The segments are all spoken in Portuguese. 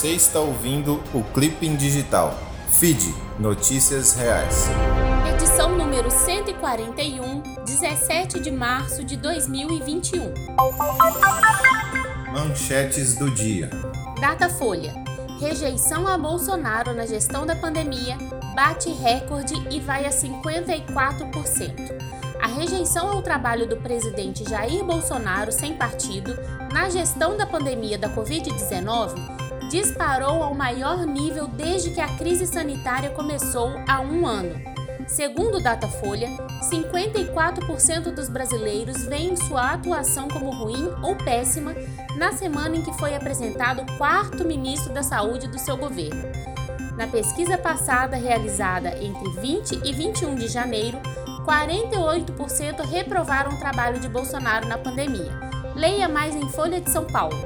está ouvindo o Clipping Digital. Feed Notícias Reais. Edição número 141, 17 de março de 2021. Manchetes do dia. Datafolha. Rejeição a Bolsonaro na gestão da pandemia bate recorde e vai a 54%. A rejeição ao trabalho do presidente Jair Bolsonaro sem partido na gestão da pandemia da Covid-19 disparou ao maior nível desde que a crise sanitária começou há um ano. Segundo o Datafolha, 54% dos brasileiros veem sua atuação como ruim ou péssima na semana em que foi apresentado o quarto ministro da Saúde do seu governo. Na pesquisa passada realizada entre 20 e 21 de janeiro, 48% reprovaram o trabalho de Bolsonaro na pandemia. Leia mais em Folha de São Paulo.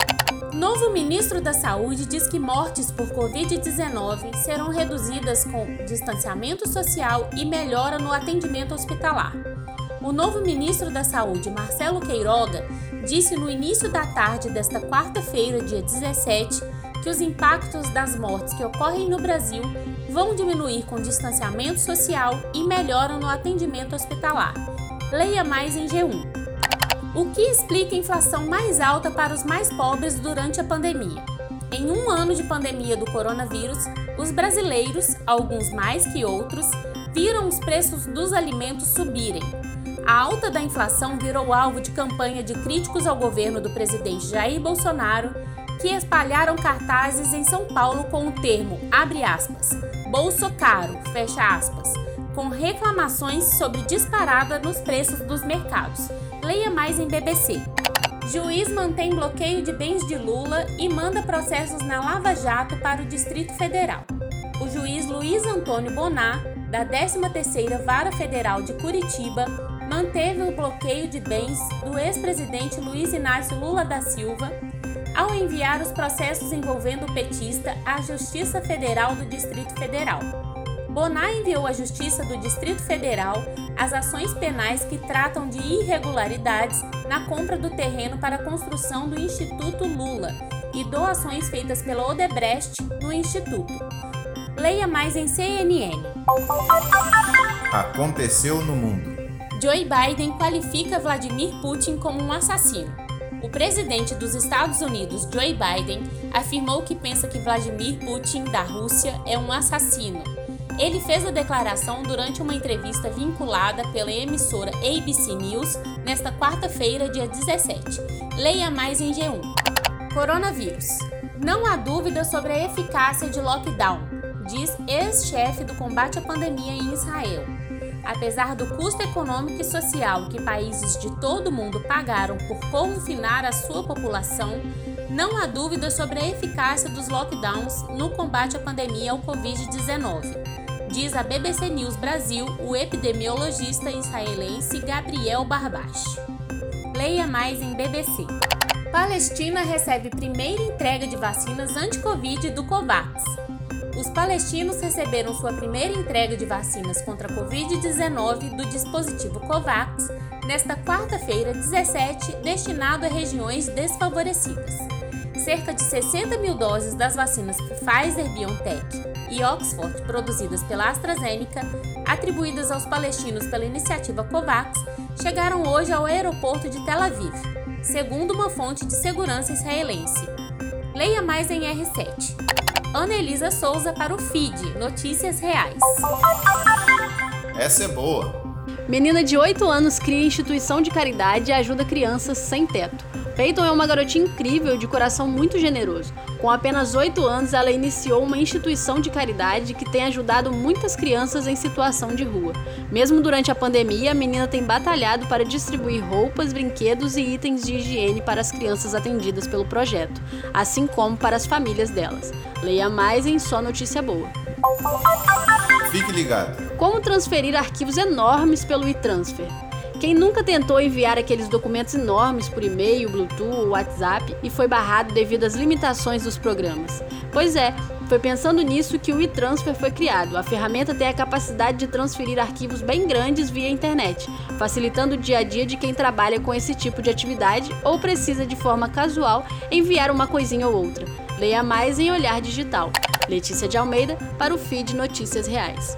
Novo ministro da Saúde diz que mortes por Covid-19 serão reduzidas com distanciamento social e melhora no atendimento hospitalar. O novo ministro da Saúde, Marcelo Queiroga, disse no início da tarde desta quarta-feira, dia 17, que os impactos das mortes que ocorrem no Brasil vão diminuir com distanciamento social e melhoram no atendimento hospitalar. Leia mais em G1. O que explica a inflação mais alta para os mais pobres durante a pandemia? Em um ano de pandemia do coronavírus, os brasileiros, alguns mais que outros, viram os preços dos alimentos subirem. A alta da inflação virou alvo de campanha de críticos ao governo do presidente Jair Bolsonaro, que espalharam cartazes em São Paulo com o termo, abre aspas, bolso caro, fecha aspas, com reclamações sobre disparada nos preços dos mercados. Leia mais em BBC. Juiz mantém bloqueio de bens de Lula e manda processos na Lava Jato para o Distrito Federal. O juiz Luiz Antônio Bonar, da 13ª Vara Federal de Curitiba, manteve o bloqueio de bens do ex-presidente Luiz Inácio Lula da Silva ao enviar os processos envolvendo o petista à Justiça Federal do Distrito Federal. Bonar enviou à Justiça do Distrito Federal as ações penais que tratam de irregularidades na compra do terreno para a construção do Instituto Lula e doações feitas pela Odebrecht no Instituto. Leia mais em CNN. Aconteceu no mundo. Joe Biden qualifica Vladimir Putin como um assassino. O presidente dos Estados Unidos, Joe Biden, afirmou que pensa que Vladimir Putin, da Rússia, é um assassino. Ele fez a declaração durante uma entrevista vinculada pela emissora ABC News nesta quarta-feira, dia 17. Leia mais em G1. Coronavírus. Não há dúvida sobre a eficácia de lockdown, diz ex-chefe do combate à pandemia em Israel. Apesar do custo econômico e social que países de todo o mundo pagaram por confinar a sua população, não há dúvida sobre a eficácia dos lockdowns no combate à pandemia ao Covid-19, diz a BBC News Brasil o epidemiologista israelense Gabriel Barbache. Leia mais em BBC. Palestina recebe primeira entrega de vacinas anti-Covid do COVAX os palestinos receberam sua primeira entrega de vacinas contra a Covid-19 do dispositivo COVAX nesta quarta-feira, 17, destinado a regiões desfavorecidas. Cerca de 60 mil doses das vacinas Pfizer BioNTech e Oxford, produzidas pela AstraZeneca, atribuídas aos palestinos pela iniciativa COVAX, chegaram hoje ao aeroporto de Tel Aviv, segundo uma fonte de segurança israelense. Leia mais em R7. Ana Elisa Souza para o FID Notícias Reais. Essa é boa. Menina de 8 anos cria instituição de caridade e ajuda crianças sem teto. Peyton é uma garotinha incrível de coração muito generoso. Com apenas 8 anos, ela iniciou uma instituição de caridade que tem ajudado muitas crianças em situação de rua. Mesmo durante a pandemia, a menina tem batalhado para distribuir roupas, brinquedos e itens de higiene para as crianças atendidas pelo projeto, assim como para as famílias delas. Leia mais em Só Notícia Boa. Fique ligado. Como transferir arquivos enormes pelo e-transfer? Quem nunca tentou enviar aqueles documentos enormes por e-mail, Bluetooth, WhatsApp e foi barrado devido às limitações dos programas? Pois é, foi pensando nisso que o e-transfer foi criado. A ferramenta tem a capacidade de transferir arquivos bem grandes via internet, facilitando o dia a dia de quem trabalha com esse tipo de atividade ou precisa de forma casual enviar uma coisinha ou outra. Leia mais em Olhar Digital. Letícia de Almeida para o feed Notícias Reais.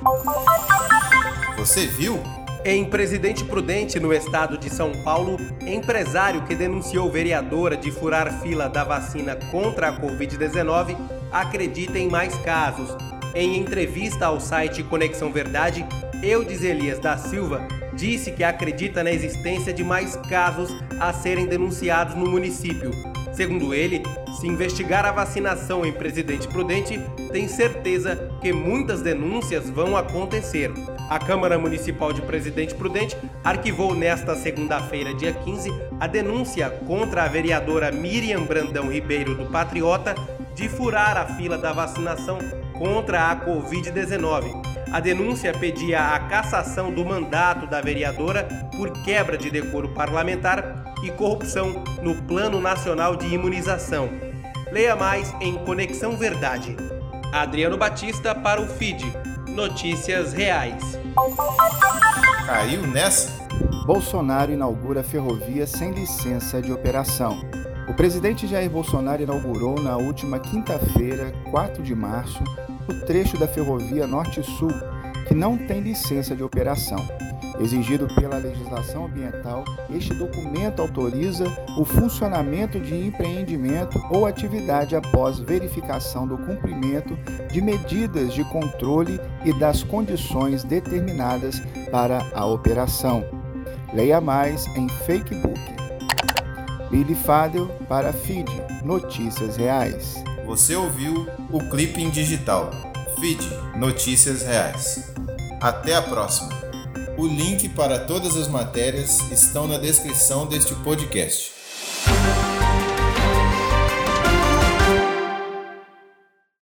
Você viu? Em Presidente Prudente, no estado de São Paulo, empresário que denunciou vereadora de furar fila da vacina contra a Covid-19 acredita em mais casos. Em entrevista ao site Conexão Verdade, Eudes Elias da Silva disse que acredita na existência de mais casos a serem denunciados no município. Segundo ele, se investigar a vacinação em Presidente Prudente, tem certeza que muitas denúncias vão acontecer. A Câmara Municipal de Presidente Prudente arquivou nesta segunda-feira, dia 15, a denúncia contra a vereadora Miriam Brandão Ribeiro do Patriota de furar a fila da vacinação contra a Covid-19. A denúncia pedia a cassação do mandato da vereadora por quebra de decoro parlamentar e corrupção no Plano Nacional de Imunização. Leia mais em Conexão Verdade. Adriano Batista para o FID. Notícias reais. Caiu nessa? Bolsonaro inaugura ferrovia sem licença de operação. O presidente Jair Bolsonaro inaugurou na última quinta-feira, 4 de março, o trecho da ferrovia Norte-Sul, que não tem licença de operação. Exigido pela legislação ambiental, este documento autoriza o funcionamento de empreendimento ou atividade após verificação do cumprimento de medidas de controle e das condições determinadas para a operação. Leia mais em Fakebook. Billy Fadel para Feed Notícias Reais. Você ouviu o Clipping Digital. Feed Notícias Reais. Até a próxima. O link para todas as matérias estão na descrição deste podcast.